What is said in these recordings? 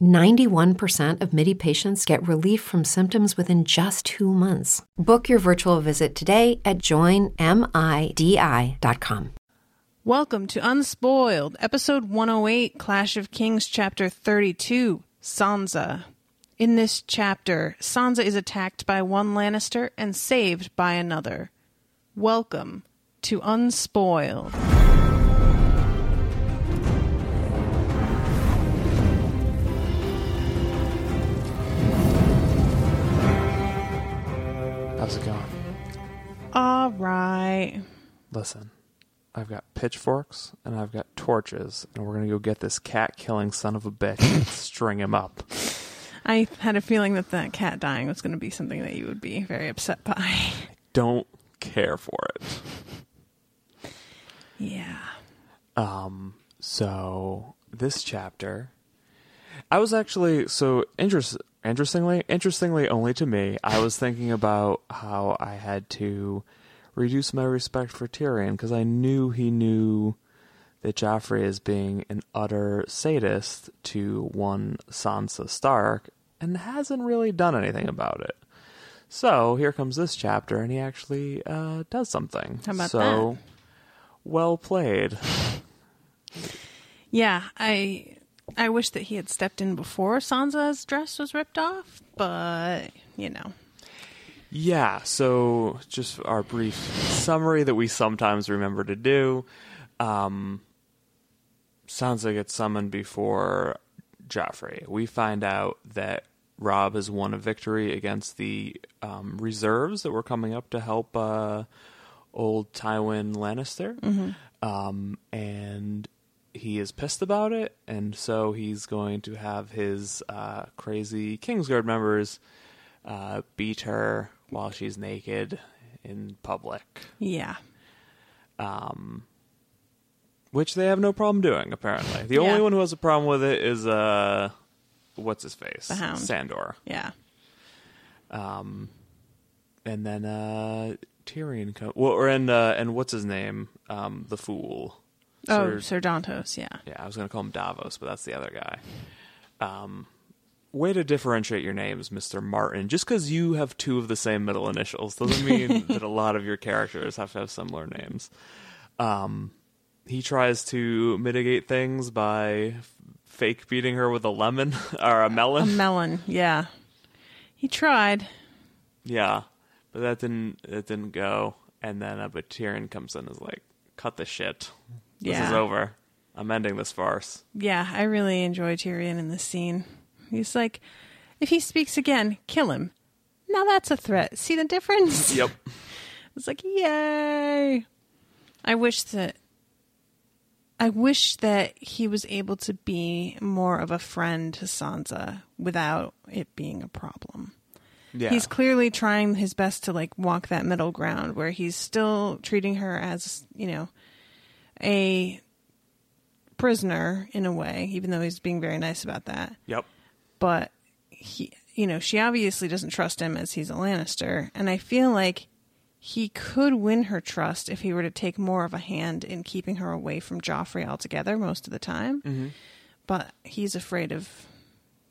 91% of MIDI patients get relief from symptoms within just two months. Book your virtual visit today at joinmidi.com. Welcome to Unspoiled, episode 108, Clash of Kings, chapter 32, Sansa. In this chapter, Sansa is attacked by one Lannister and saved by another. Welcome to Unspoiled. How's it going? All right. Listen, I've got pitchforks and I've got torches, and we're gonna go get this cat killing son of a bitch and string him up. I had a feeling that that cat dying was going to be something that you would be very upset by. I Don't care for it. Yeah. Um, so this chapter, I was actually so interest, interestingly, interestingly only to me, I was thinking about how I had to reduce my respect for Tyrion because I knew he knew that Joffrey is being an utter sadist to one Sansa Stark and hasn't really done anything about it. So here comes this chapter, and he actually uh, does something. How about so, well played. Yeah, I I wish that he had stepped in before Sansa's dress was ripped off, but you know. Yeah, so just our brief summary that we sometimes remember to do. Um, Sansa gets summoned before Joffrey. We find out that Robb has won a victory against the um, reserves that were coming up to help uh, old Tywin Lannister. Um, and he is pissed about it, and so he's going to have his uh, crazy Kingsguard members uh, beat her while she's naked in public, Yeah. Um, which they have no problem doing. Apparently, the Yeah. only one who has a problem with it is uh, what's his face, The Hound. Sandor, Yeah. Um, and then uh, Tyrion. Co- well, or and uh, and what's his name, um, the fool. Oh, Sir- Sir Dontos, yeah. Yeah, I was going to call him Davos, but that's the other guy. Um, way to differentiate your names, Mr. Martin. Just because you have two of the same middle initials doesn't mean that a lot of your characters have to have similar names. Um, he tries to mitigate things by fake beating her with a lemon or a melon. A melon. yeah. He tried. yeah, but that didn't that didn't go. And then uh, but Tyrion comes in and is like, "Cut the shit. This Yeah. is over. I'm ending this farce." Yeah, I really enjoy Tyrion in this scene. He's like, if he speaks again, kill him. Now that's a threat. See the difference? Yep. It's like, yay. I wish that I wish that he was able to be more of a friend to Sansa without it being a problem. Yeah. He's clearly trying his best to like walk that middle ground where he's still treating her as, you know, a prisoner in a way, even though he's being very nice about that. Yep. but he you know she obviously doesn't trust him as he's a lannister and i feel like he could win her trust if he were to take more of a hand in keeping her away from joffrey altogether most of the time. Mm-hmm. But he's afraid of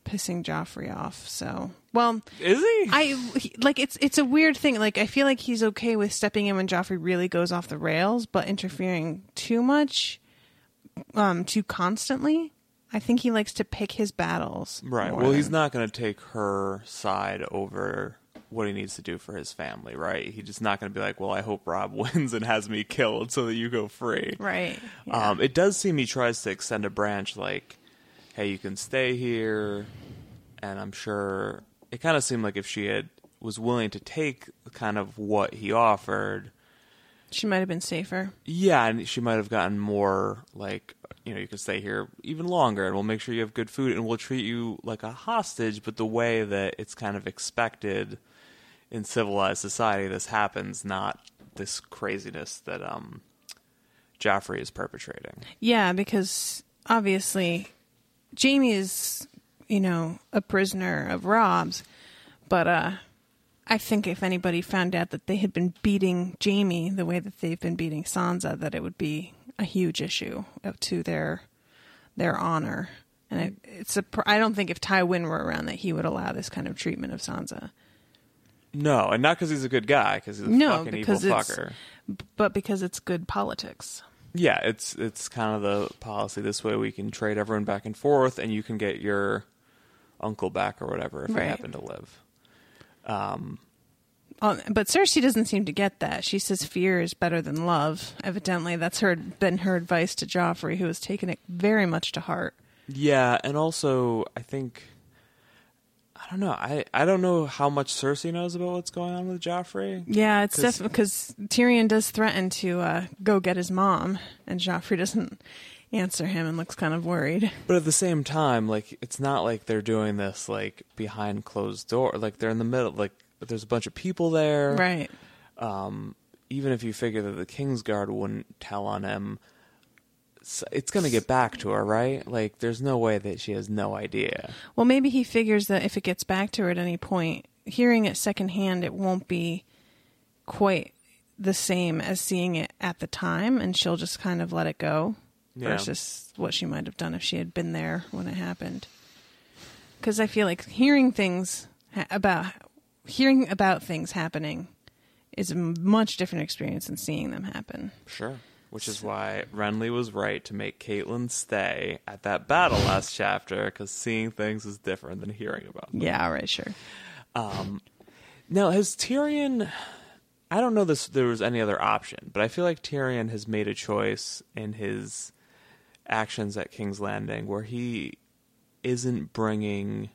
pissing joffrey off so well Is he? I he- like it's it's a weird thing. Like I feel like he's okay with stepping in when Joffrey really goes off the rails, but interfering too much, um, too constantly. I think he likes to pick his battles. Right. Well, he's not going to take her side over what he needs to do for his family, right? He's just not going to be like, well, I hope Robb wins and has me killed so that you go free. Right. Yeah. Um, it does seem he tries to extend a branch, like, hey, you can stay here, and I'm sure it kind of seemed like if she had was willing to take kind of what he offered, she might have been safer. yeah, and she might have gotten more like, you know, you can stay here even longer, and we'll make sure you have good food, and we'll treat you like a hostage, but the way that it's kind of expected in civilized society, this happens, not this craziness that um, Joffrey is perpetrating. Yeah, because obviously Jaime is, you know, a prisoner of Robb's, but uh I think if anybody found out that they had been beating Jaime the way that they've been beating Sansa, that it would be a huge issue to their their honor. And it, it's a. I don't think if Tywin were around that he would allow this kind of treatment of Sansa. No, and not because he's a good guy, because he's a No, fucking evil fucker. but because it's good politics. Yeah, it's it's kind of the policy. This way, we can trade everyone back and forth, and you can get your uncle back or whatever if Right. they happen to live. Um, Oh, but Cersei doesn't seem to get that. She says fear is better than love. Evidently, that's her been her advice to Joffrey, who has taken it very much to heart. yeah, and also I think I don't know. I I don't know how much Cersei knows about what's going on with Joffrey. Yeah, it's definitely because Tyrion does threaten to uh, go get his mom, and Joffrey doesn't answer him and looks kind of worried. But at the same time, like it's not like they're doing this like behind closed door. Like they're in the middle. Like there's a bunch of people there. Right. um, even if you figure that the Kingsguard wouldn't tell on him, it's going to get back to her, right? Like, there's no way that she has no idea. Well, maybe he figures that if it gets back to her at any point, hearing it secondhand, it won't be quite the same as seeing it at the time, and she'll just kind of let it go Yeah. versus what she might have done if she had been there when it happened. Because I feel like hearing things ha- about hearing about things happening is a much different experience than seeing them happen. Sure. Which is why Renly was right to make Catelyn stay at that battle last chapter, because seeing things is different than hearing about them. Yeah, right, sure. Um, now, has Tyrion. I don't know this. There was any other option, but I feel like Tyrion has made a choice in his actions at King's Landing where he isn't bringing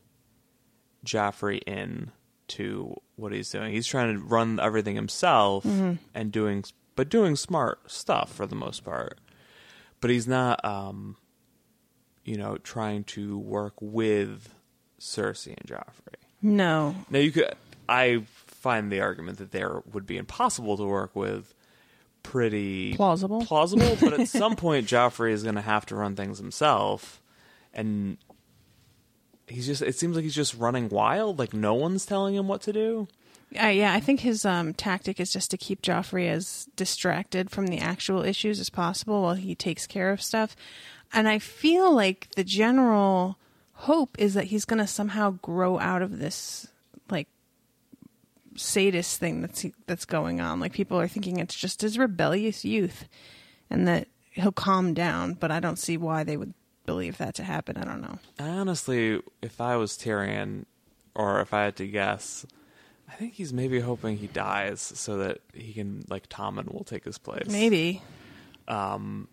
Joffrey in to what he's doing. He's trying to run everything himself mm-hmm. and doing, but doing smart stuff for the most part. But he's not, um, you know, trying to work with Cersei and Joffrey. No, Now you could. I find the argument that there would be impossible to work with pretty Plausible. Plausible, but at some point, Joffrey is going to have to run things himself, and he's just. It seems like he's just running wild. Like no one's telling him what to do. Uh, yeah, I think his um, tactic is just to keep Joffrey as distracted from the actual issues as possible while he takes care of stuff. And I feel like the general hope is that he's going to somehow grow out of this, like, sadist thing that's that's going on. Like people are thinking it's just his rebellious youth, and that he'll calm down. But I don't see why they would believe that to happen. I don't know. Honestly, if I was Tyrion, or if I had to guess, I think he's maybe hoping he dies so that he can like Tommen will take his place. Maybe. Um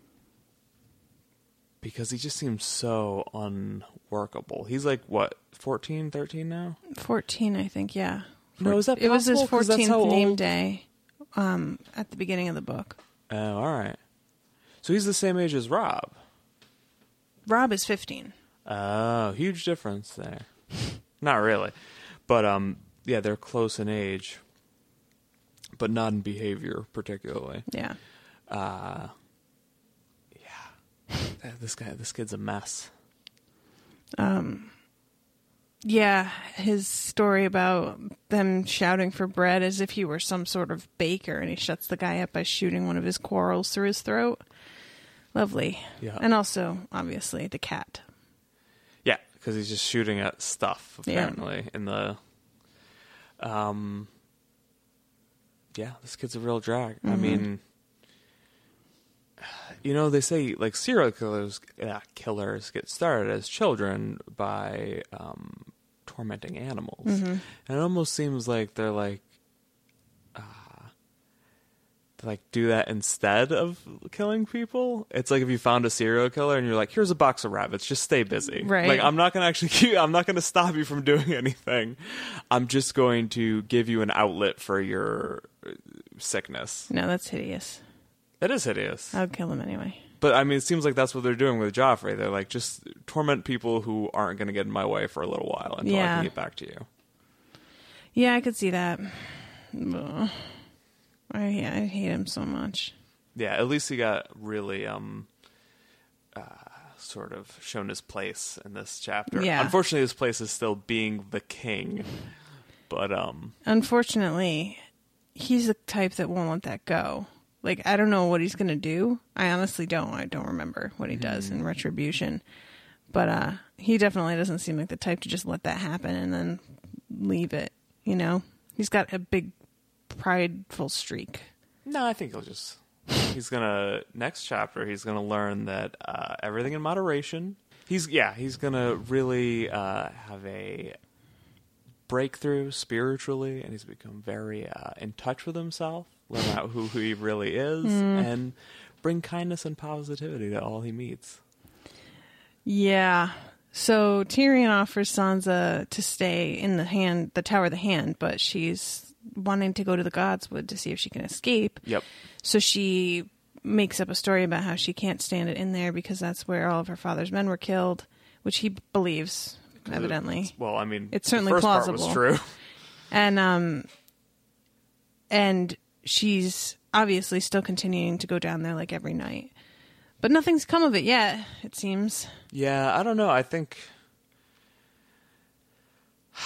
because he just seems so unworkable. He's like what 14, 13 now. 14, I think, yeah. No, is that It was his possible? 'Cause that's how 14th name old- day um, at the beginning of the book. Oh, all right. So he's the same age as Robb. Robb is 15. Oh, huge difference there. not really, but um, yeah, they're close in age, but not in behavior particularly. Yeah. Uh, yeah, this guy, this kid's a mess. Um. Yeah, his story about them shouting for bread as if he were some sort of baker, and he shuts the guy up by shooting one of his quarrels through his throat. Lovely. Yeah. And also, obviously, the cat. Yeah, because he's just shooting at stuff Yeah. apparently in the. Um. Yeah, this kid's a real drag. I Mm-hmm. mean, you know, they say like serial killers, uh, killers get started as children by um, tormenting animals. Mm-hmm. And it almost seems like they're like, like do that instead of killing people. It's like if you found a serial killer and you're like, here's a box of rabbits, just stay busy. Right. Like I'm not gonna actually keep, I'm not gonna stop you from doing anything. I'm just going to give you an outlet for your sickness. No, that's hideous. It is hideous. I would kill them anyway. But I mean, it seems like that's what they're doing with Joffrey. They're like, just torment people who aren't going to get in my way for a little while until I can get back to you. Yeah, I could see that. Ugh. I I hate him so much. Yeah, at least he got really um, uh, sort of shown his place in this chapter. Yeah. Unfortunately, his place is still being the king. But um, Unfortunately, he's the type that won't let that go. Like I don't know what he's gonna do. I honestly don't. I don't remember what he does in retribution. But uh he definitely doesn't seem like the type to just let that happen and then leave it. You know, he's got a big prideful streak. no, I think he'll just. He's gonna next chapter. He's gonna learn that uh, everything in moderation. He's yeah. He's gonna really uh, have a breakthrough spiritually, and he's become very uh, in touch with himself, learn out who, who he really is, and bring kindness and positivity to all he meets. Yeah. So Tyrion offers Sansa to stay in the hand, the Tower of the Hand, but she's wanting to go to the Godswood to see if she can escape. Yep. So she makes up a story about how she can't stand it in there because that's where all of her father's men were killed, which he believes, evidently. Well, I mean, It's certainly plausible. was true. And um and she's obviously still continuing to go down there like every night. But nothing's come of it yet, it seems. Yeah, I don't know. I think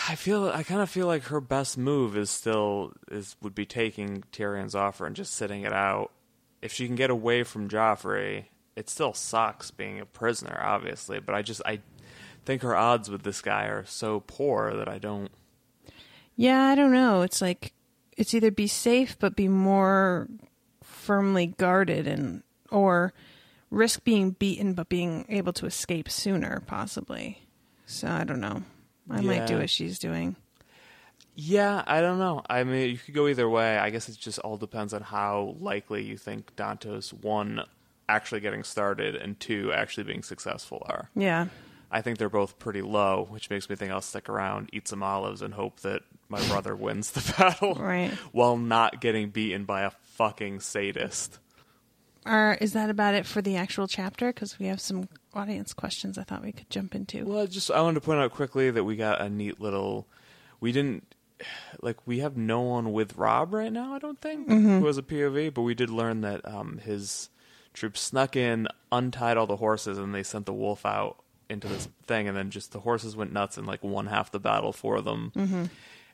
I feel I kind of feel like her best move is still is would be taking Tyrion's offer and just sitting it out. If she can get away from Joffrey, it still sucks being a prisoner, obviously. But I just I think her odds with this guy are so poor that I don't. Yeah, I don't know. It's like it's either be safe but be more firmly guarded and or risk being beaten but being able to escape sooner possibly. So I don't know. I might do what she's doing. Yeah, I don't know. I mean, you could go either way. I guess it just all depends on how likely you think Dontos one actually getting started and two actually being successful are. Yeah. I think they're both pretty low, which makes me think I'll stick around, eat some olives, and hope that my brother wins the battle Right. while not getting beaten by a fucking sadist. Are is that about it for the actual chapter cuz we have some audience questions I thought we could jump into. Well, just I wanted to point out quickly that we got a neat little. We didn't like we have no one with Robb right now. I don't think who has a POV, but we did learn that um, his troops snuck in, untied all the horses, and they sent the wolf out into this thing, and then just the horses went nuts and like won half the battle for them,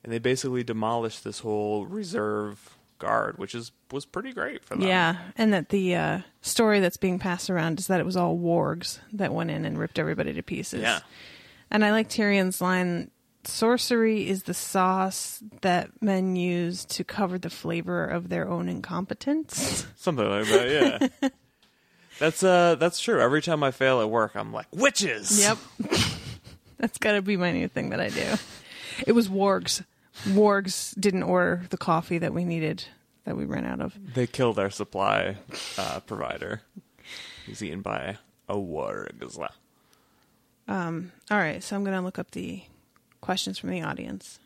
and they basically demolished this whole reserve guard, which is was pretty great for them. Yeah, and that the uh, story that's being passed around is that it was all wargs that went in and ripped everybody to pieces. Yeah. And I like Tyrion's line sorcery is the sauce that men use to cover the flavor of their own incompetence. Something like that, yeah. that's uh that's true. Every time I fail at work, I'm like, witches. yep. that's got to be my new thing that I do. It was wargs. Wargs didn't order the coffee that we needed that we ran out of. They killed our supply uh, provider. He's eaten by a warg. Um, all right, so I'm going to look up the questions from the audience.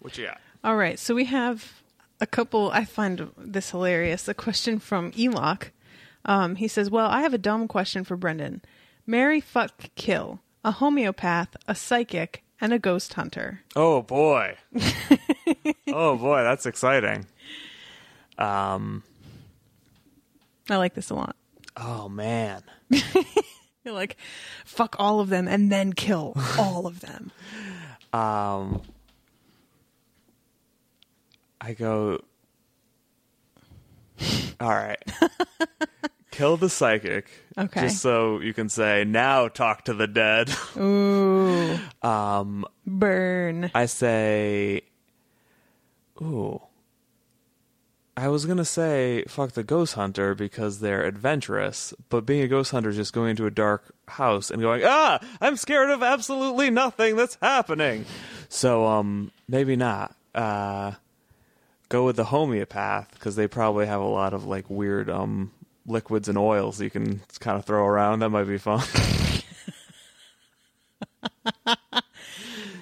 What you got? All right, so we have a couple. I find this hilarious. A question from Elok. Um, he says, "Well, I have a dumb question for Brendan. Marry, fuck, kill a homeopath, a psychic, and a ghost hunter. Oh boy. oh boy, that's exciting. Um. I like this a lot. Oh man. You're like, fuck all of them and then kill all of them. Um. I go. All right. Kill the psychic. Okay. Just so you can say, now talk to the dead. Ooh, Um, burn. I say, ooh. I was gonna say fuck the ghost hunter because they're adventurous, but being a ghost hunter is just going into a dark house and going, ah, I'm scared of absolutely nothing that's happening. So um, maybe not. Uh, go with the homeopath because they probably have a lot of like weird um liquids and oils you can kind of throw around. That might be fun.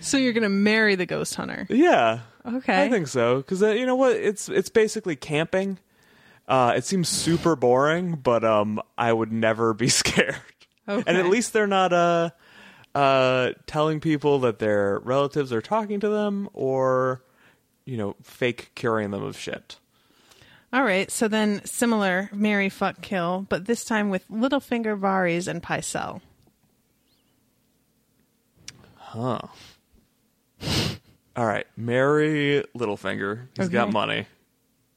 So you're gonna marry the ghost hunter? yeah, Okay. I think so because uh, you know what? It's it's basically camping. Uh, it seems super boring, but um, I would never be scared. Okay. And at least they're not uh, uh, telling people that their relatives are talking to them or, you know, fake curing them of shit. All right. So then, similar marry, fuck, kill, but this time with Littlefinger, Varys, and Pycelle. Huh. All right, marry Littlefinger. He's got Okay. money.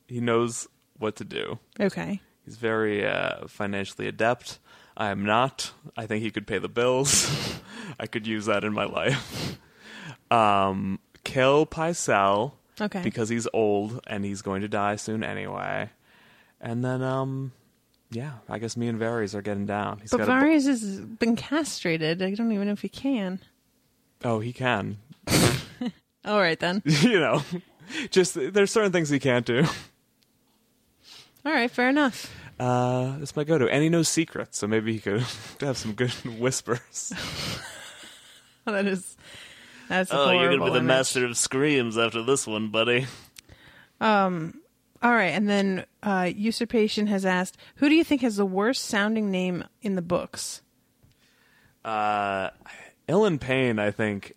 He knows what to do. Okay. He's very uh, financially adept. I am not. I think he could pay the bills. I could use that in my life. Um, kill Pycelle Okay. because he's old and he's going to die soon anyway. And then, um, yeah, I guess me and Varys are getting down. He's but got Varys has been castrated. I don't even know if he can. oh, he can. All right then. you know, just there's certain things he can't do. All right. Fair enough. Uh, this might go to, and he knows secrets, so maybe he could have some good whispers. that is. That's. Oh, you're gonna be the image. master of screams after this one, buddy. Um. All right, and then uh, usurpation has asked, "Who do you think has the worst sounding name in the books?" Uh, Ilyn Payne, I think,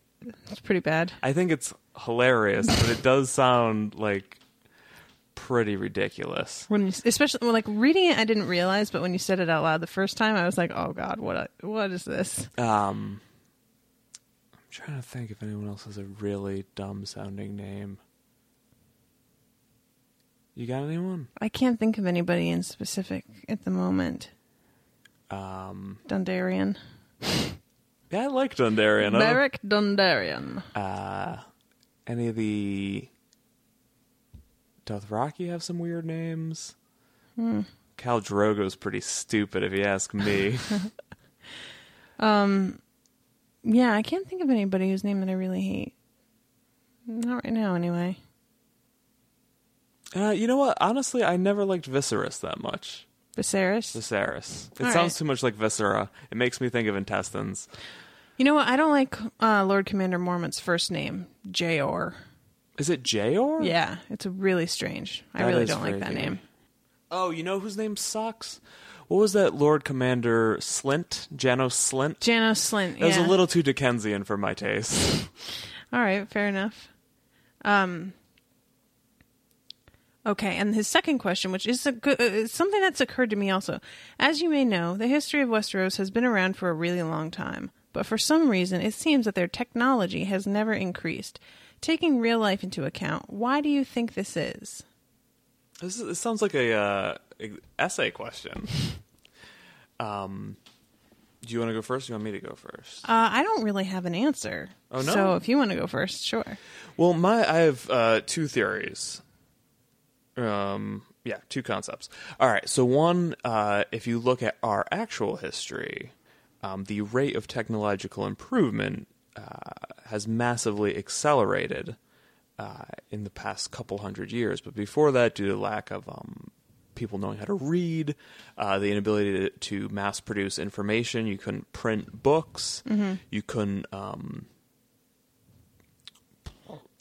It's pretty bad. I think it's hilarious, but it does sound like pretty ridiculous. When you, especially when, like reading it, I didn't realize, but when you said it out loud the first time, I was like, "Oh God, what? A, what is this?" Um, trying to think if anyone else has a really dumb sounding name. You got anyone? I can't think of anybody in specific at the moment. Um, Dondarrion, yeah, I like Dondarrion. Don't- Dondarrion. Uh, any of the Dothraki have some weird names? Hmm. Khal Drogo's pretty stupid, if you ask me. Um, yeah, I can't think of anybody whose name that I really hate. Not right now, anyway. uh, you know what? Honestly, I never liked Viserys that much. Viserys. Viserys. It All sounds right. too much like viscera. It makes me think of intestines. You know what? I don't like uh, Lord Commander Mormont's first name, Jeor. Is it Jeor? Yeah, it's really strange. I really don't like that name. Oh, you know whose name sucks? What was that Lord Commander Slynt? Janos Slynt? Janos Slynt. That was a little too Dickensian for my taste. All right, fair enough. Um. Okay, and his second question, which is a good, uh, something that's occurred to me also. As you may know, the history of Westeros has been around for a really long time, but for some reason, it seems that their technology has never increased. Taking real life into account, why do you think this is? This, is, this sounds like a uh, essay question. Um, do you want to go first? Or you want me to go first? Uh, I don't really have an answer. Oh, no? So if you want to go first, sure. Well, my I have uh, two theories. Um, yeah, two concepts. All right. So one, uh, if you look at our actual history, um, the rate of technological improvement uh, has massively accelerated uh, in the past couple hundred years. But before that, due to lack of um, people knowing how to read, uh, the inability to, to mass produce information, you couldn't print books, you couldn't. Um,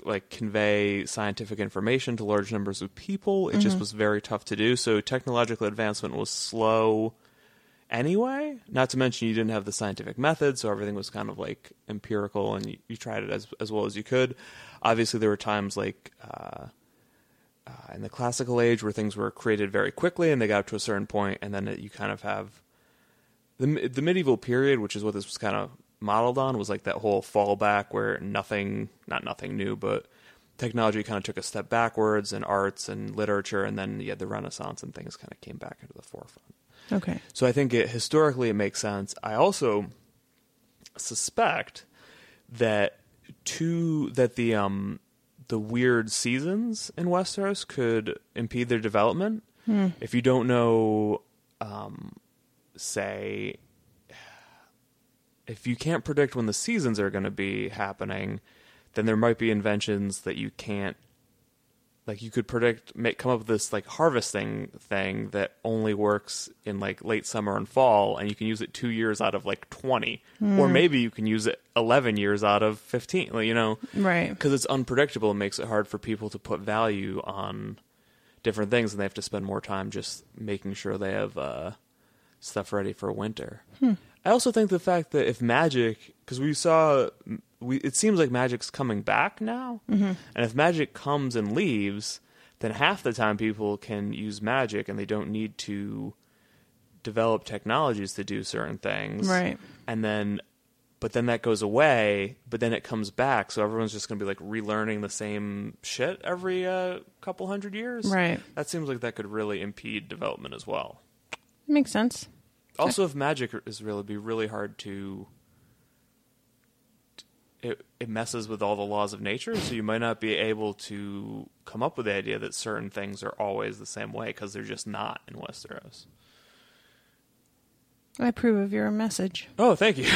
like convey scientific information to large numbers of people. It just was very tough to do. So technological advancement was slow anyway. Not to mention you didn't have the scientific method, so everything was kind of like empirical, and you, you tried it as as well as you could. Obviously, there were times like. Uh, in the classical age, where things were created very quickly and they got up to a certain point, and then it, you kind of have the the medieval period, which is what this was kind of modeled on, was like that whole fallback where nothing, not nothing new, but technology kind of took a step backwards, and arts and literature, and then you had the Renaissance, and things kind of came back into the forefront. Okay. So I think it historically it makes sense. I also suspect that to that the um the weird seasons in Westeros could impede their development. If you don't know, um, say, if you can't predict when the seasons are going to be happening, then there might be inventions that you can't. Like you could predict, make come up with this like harvesting thing that only works in like late summer and fall, and you can use it two years out of like twenty, or maybe you can use it eleven years out of fifteen. Like, you know, Right. because it's unpredictable, it makes it hard for people to put value on different things, and they have to spend more time just making sure they have uh, stuff ready for winter. I also think the fact that if magic, because we saw, we it seems like magic's coming back now, and if magic comes and leaves, then half the time people can use magic, and they don't need to develop technologies to do certain things, Right. And then but then that goes away, but then it comes back, so everyone's just going to be like relearning the same shit every uh, couple hundred years. Right. That seems like that could really impede development as well. Makes sense. Also, if magic is really be really hard to it, it messes with all the laws of nature, so you might not be able to come up with the idea that certain things are always the same way because they're just not in Westeros. I approve of your message. Oh, thank you.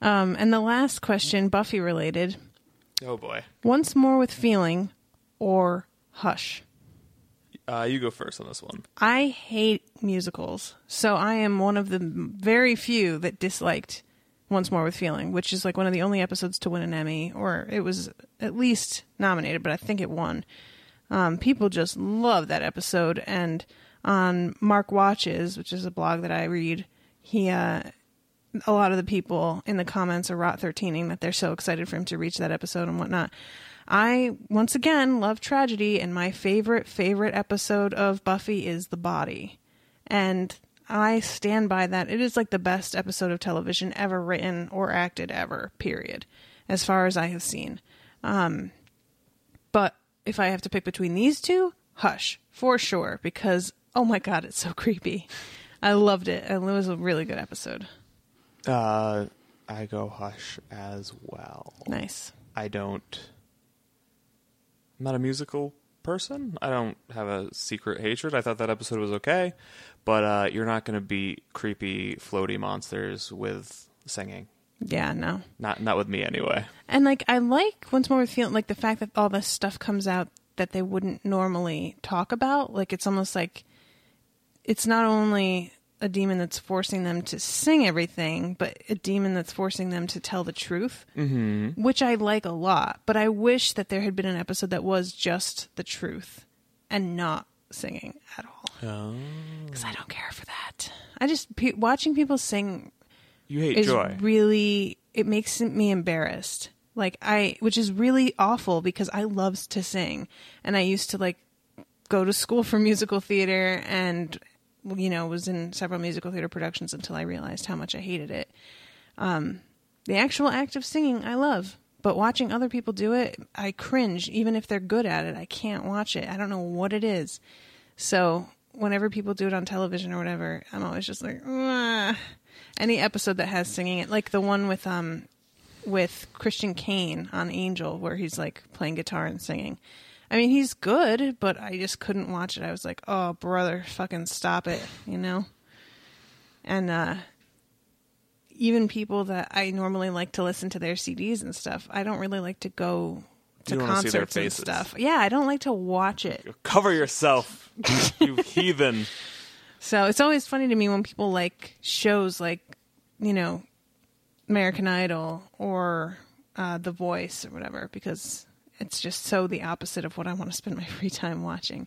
Um, and the last question, Buffy related. oh boy, Once more with feeling or hush. Uh, you go first on this one. I hate musicals, so I am one of the very few that disliked Once More with Feeling, which is like one of the only episodes to win an Emmy, or it was at least nominated, but I think it won. Um, people just love that episode, and on Mark Watches, which is a blog that I read, he uh, a lot of the people in the comments are rot 13ing that they're so excited for him to reach that episode and whatnot. I, once again, love tragedy, and my favorite, favorite episode of Buffy is The Body. And I stand by that. It is like the best episode of television ever written or acted ever, period, as far as I have seen. Um, but if I have to pick between these two, Hush, for sure, because, oh my god, it's so creepy. I loved it, and it was a really good episode. Uh, I go hush as well. Nice. I don't. I'm not a musical person. I don't have a secret hatred. I thought that episode was okay, but uh, you're not going to beat creepy floaty monsters with singing. Yeah, no. Not not with me anyway. And like I like once more with feeling like the fact that all this stuff comes out that they wouldn't normally talk about. Like it's almost like it's not only a demon that's forcing them to sing everything, but a demon that's forcing them to tell the truth, mm-hmm. which I like a lot. But I wish that there had been an episode that was just the truth and not singing at all. Because I don't care for that. I just pe- watching people sing You hate is joy. really it makes me embarrassed like i which is really awful because i love to sing and i used to like go to school for musical theater and you know was in several musical theater productions until i realized how much i hated it um the actual act of singing i love but watching other people do it i cringe even if they're good at it i can't watch it i don't know what it is so whenever people do it on television or whatever, I'm always just like, "Ah." any episode that has singing it, like the one with um with Christian Kane on Angel, where he's like playing guitar and singing. I mean, he's good, but I just couldn't watch it. I was like, oh brother, fucking stop it, you know. And uh even people that I normally like to listen to their CDs and stuff, I don't really like to go to You don't see their concerts and stuff. Yeah, I don't like to watch it. Cover yourself, you heathen. So it's always funny to me when people like shows like, you know, American Idol or uh, The Voice or whatever, because it's just so the opposite of what I want to spend my free time watching.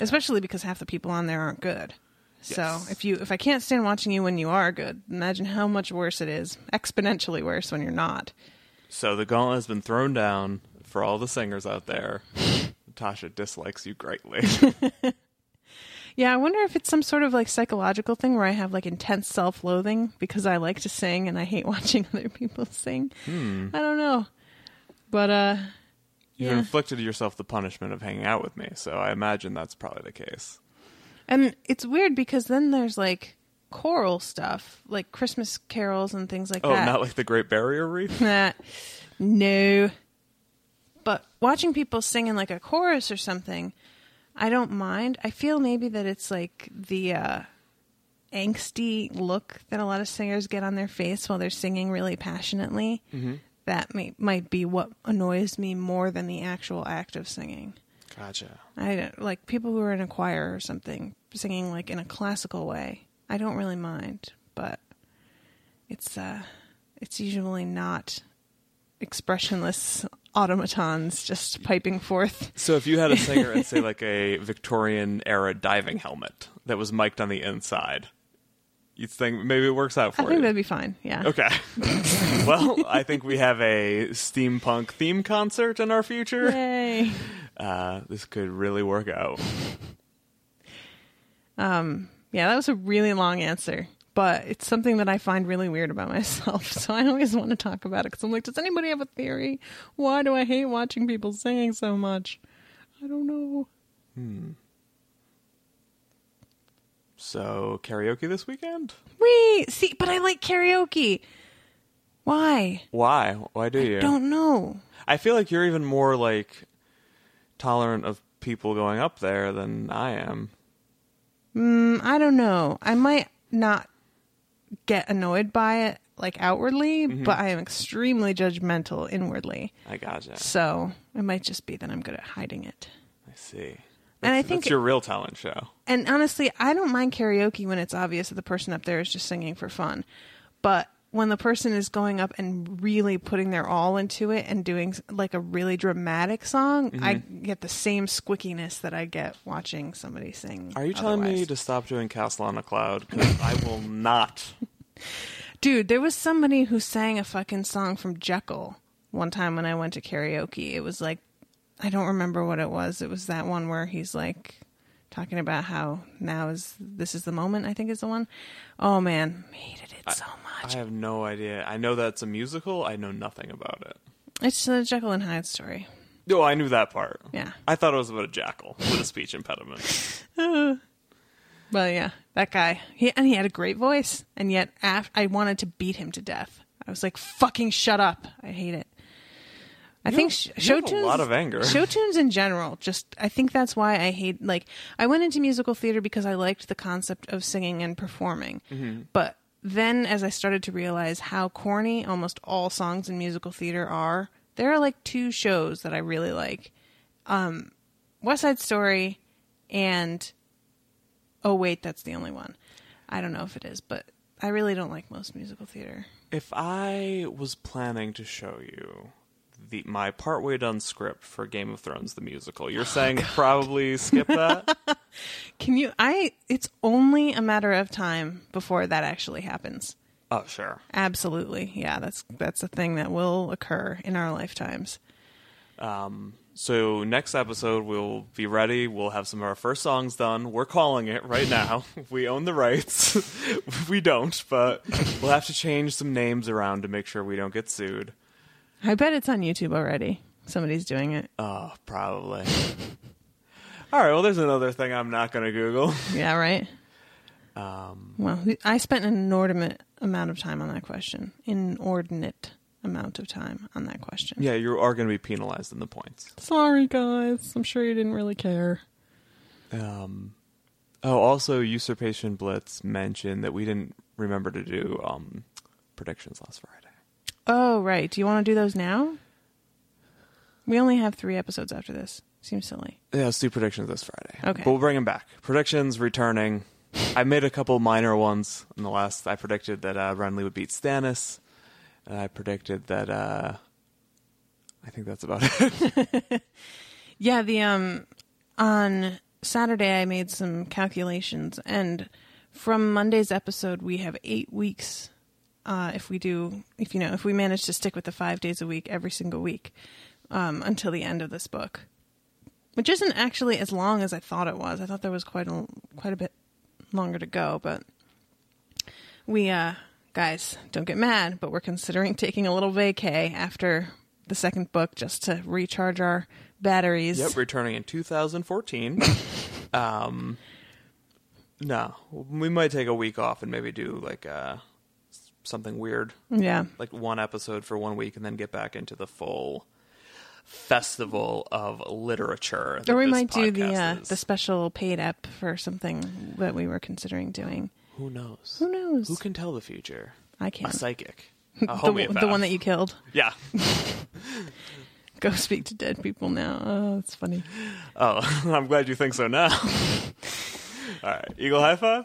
Especially because half the people on there aren't good. So if you if I can't stand watching you when you are good, imagine how much worse it is, exponentially worse when you're not. So the gauntlet has been thrown down for all the singers out there. Tasha dislikes you greatly. Yeah, I wonder if it's some sort of like psychological thing where I have like intense self loathing because I like to sing and I hate watching other people sing. I don't know. But uh You've Yeah. inflicted yourself the punishment of hanging out with me, so I imagine that's probably the case. and it's weird because then there's like choral stuff, like Christmas carols and things like Oh, that. Oh, not like the Great Barrier Reef? Nah. no. But watching people sing in like a chorus or something, I don't mind. I feel maybe that it's like the uh, angsty look that a lot of singers get on their face while they're singing really passionately. That may, might be what annoys me more than the actual act of singing. Gotcha. I don't, like people who are in a choir or something singing like in a classical way. I don't really mind, but it's uh, it's usually not expressionless automatons just piping forth. So if you had a singer in say like a Victorian era diving helmet that was mic'd on the inside, you think maybe it works out for I think you? that'd be fine. Yeah. Okay. well, I think we have a steampunk theme concert in our future. Yay. Uh, this could really work out. Um, Yeah, that was a really long answer, but it's something that I find really weird about myself. So I always want to talk about it because I'm like, does anybody have a theory? Why do I hate watching people singing so much? I don't know. So karaoke this weekend? Wait, see, but I like karaoke. Why? Why? Why do you? I don't know. I feel like you're even more like tolerant of people going up there than I am. Mm, I don't know. I might not get annoyed by it like outwardly, but I am extremely judgmental inwardly. I gotcha. So it might just be that I'm good at hiding it. I see. And I think- that's your real talent show. And honestly, I don't mind karaoke when it's obvious that the person up there is just singing for fun. But when the person is going up and really putting their all into it and doing like a really dramatic song, I Mm-hmm. get the same squickiness that I get watching somebody sing. Are you telling me to stop doing Castle on a Cloud? Because I will not. Dude, there was somebody who sang a fucking song from Jekyll one time when I went to karaoke. It was like, I don't remember what it was. It was that one where he's like talking about how now is this is the moment. I think is the one. Oh man, hated it so much. I have no idea. I know that's a musical. I know nothing about it. it's the Jekyll and Hyde story. Oh, I knew that part. Yeah. I thought it was about a jackal with a speech impediment. Well, yeah, that guy. He and he had a great voice, and yet af- I wanted to beat him to death. I was like, "Fucking shut up!" I hate it. I think you show have a tunes. lot of anger. Show tunes in general. Just I think that's why I hate. Like I went into musical theater because I liked the concept of singing and performing, Mm-hmm. but then as I started to realize how corny almost all songs in musical theater are, there are like two shows that I really like: um, West Side Story and Oh wait, that's the only one. I don't know if it is, but I really don't like most musical theater. if I was planning to show you the my partway done script for Game of Thrones the musical, you're saying probably skip that? Can you I it's only a matter of time before that actually happens. oh, sure. Absolutely. Yeah, that's that's a thing that will occur in our lifetimes. Um So next episode we'll be ready. We'll have some of our first songs done. We're calling it right now. we own the rights. we don't, but we'll have to change some names around to make sure we don't get sued. I bet it's on YouTube already. Somebody's doing it. Oh, probably. All right. Well, there's another thing I'm not going to Google. Yeah, right? Um, Well, I spent an inordinate amount of time on that question. Inordinate amount of time on that question. yeah, you are going to be penalized in the points. Sorry guys. I'm sure you didn't really care. Um, oh, also, Usurpation Blitz mentioned that we didn't remember to do um, predictions last Friday. Oh, right. Do you want to do those now? We only have three episodes after this. Seems silly. Yeah, let's do predictions this Friday. Okay. But we'll bring them back. Predictions returning. I made a couple minor ones in the last. I predicted that uh, Renly would beat Stannis. And I predicted that. Uh, I think that's about it. Yeah, the um on Saturday I made some calculations and from Monday's episode we have 8 weeks uh if we do if you know if we manage to stick with the 5 days a week every single week um until the end of this book. Which isn't actually as long as I thought it was. I thought there was quite a quite a bit longer to go, but we uh guys, don't get mad, but we're considering taking a little vacay after the second book just to recharge our batteries. yep, returning in 2014. um, no, we might take a week off and maybe do like uh, something weird, Yeah. like one episode for one week, and then get back into the full festival of literature. Or we might do the uh, the special paid up for something that we were considering doing. Who knows? Who knows? Who can tell the future? I can. A psychic. A the, the one that you killed. Yeah. Go speak to dead people now. Oh, that's funny. Oh, I'm glad you think so now. All right. Eagle high five.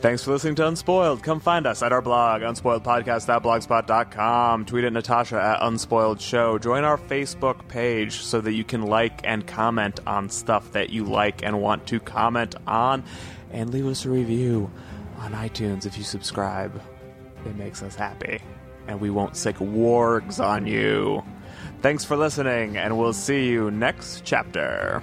Thanks for listening to Unspoiled. Come find us at our blog, unspoiledpodcast.blogspot.com. Tweet at Natasha at Unspoiled Show. Join our Facebook page so that you can like and comment on stuff that you like and want to comment on. And leave us a review on iTunes if you subscribe. It makes us happy. And we won't sic wargs on you. Thanks for listening, and we'll see you next chapter.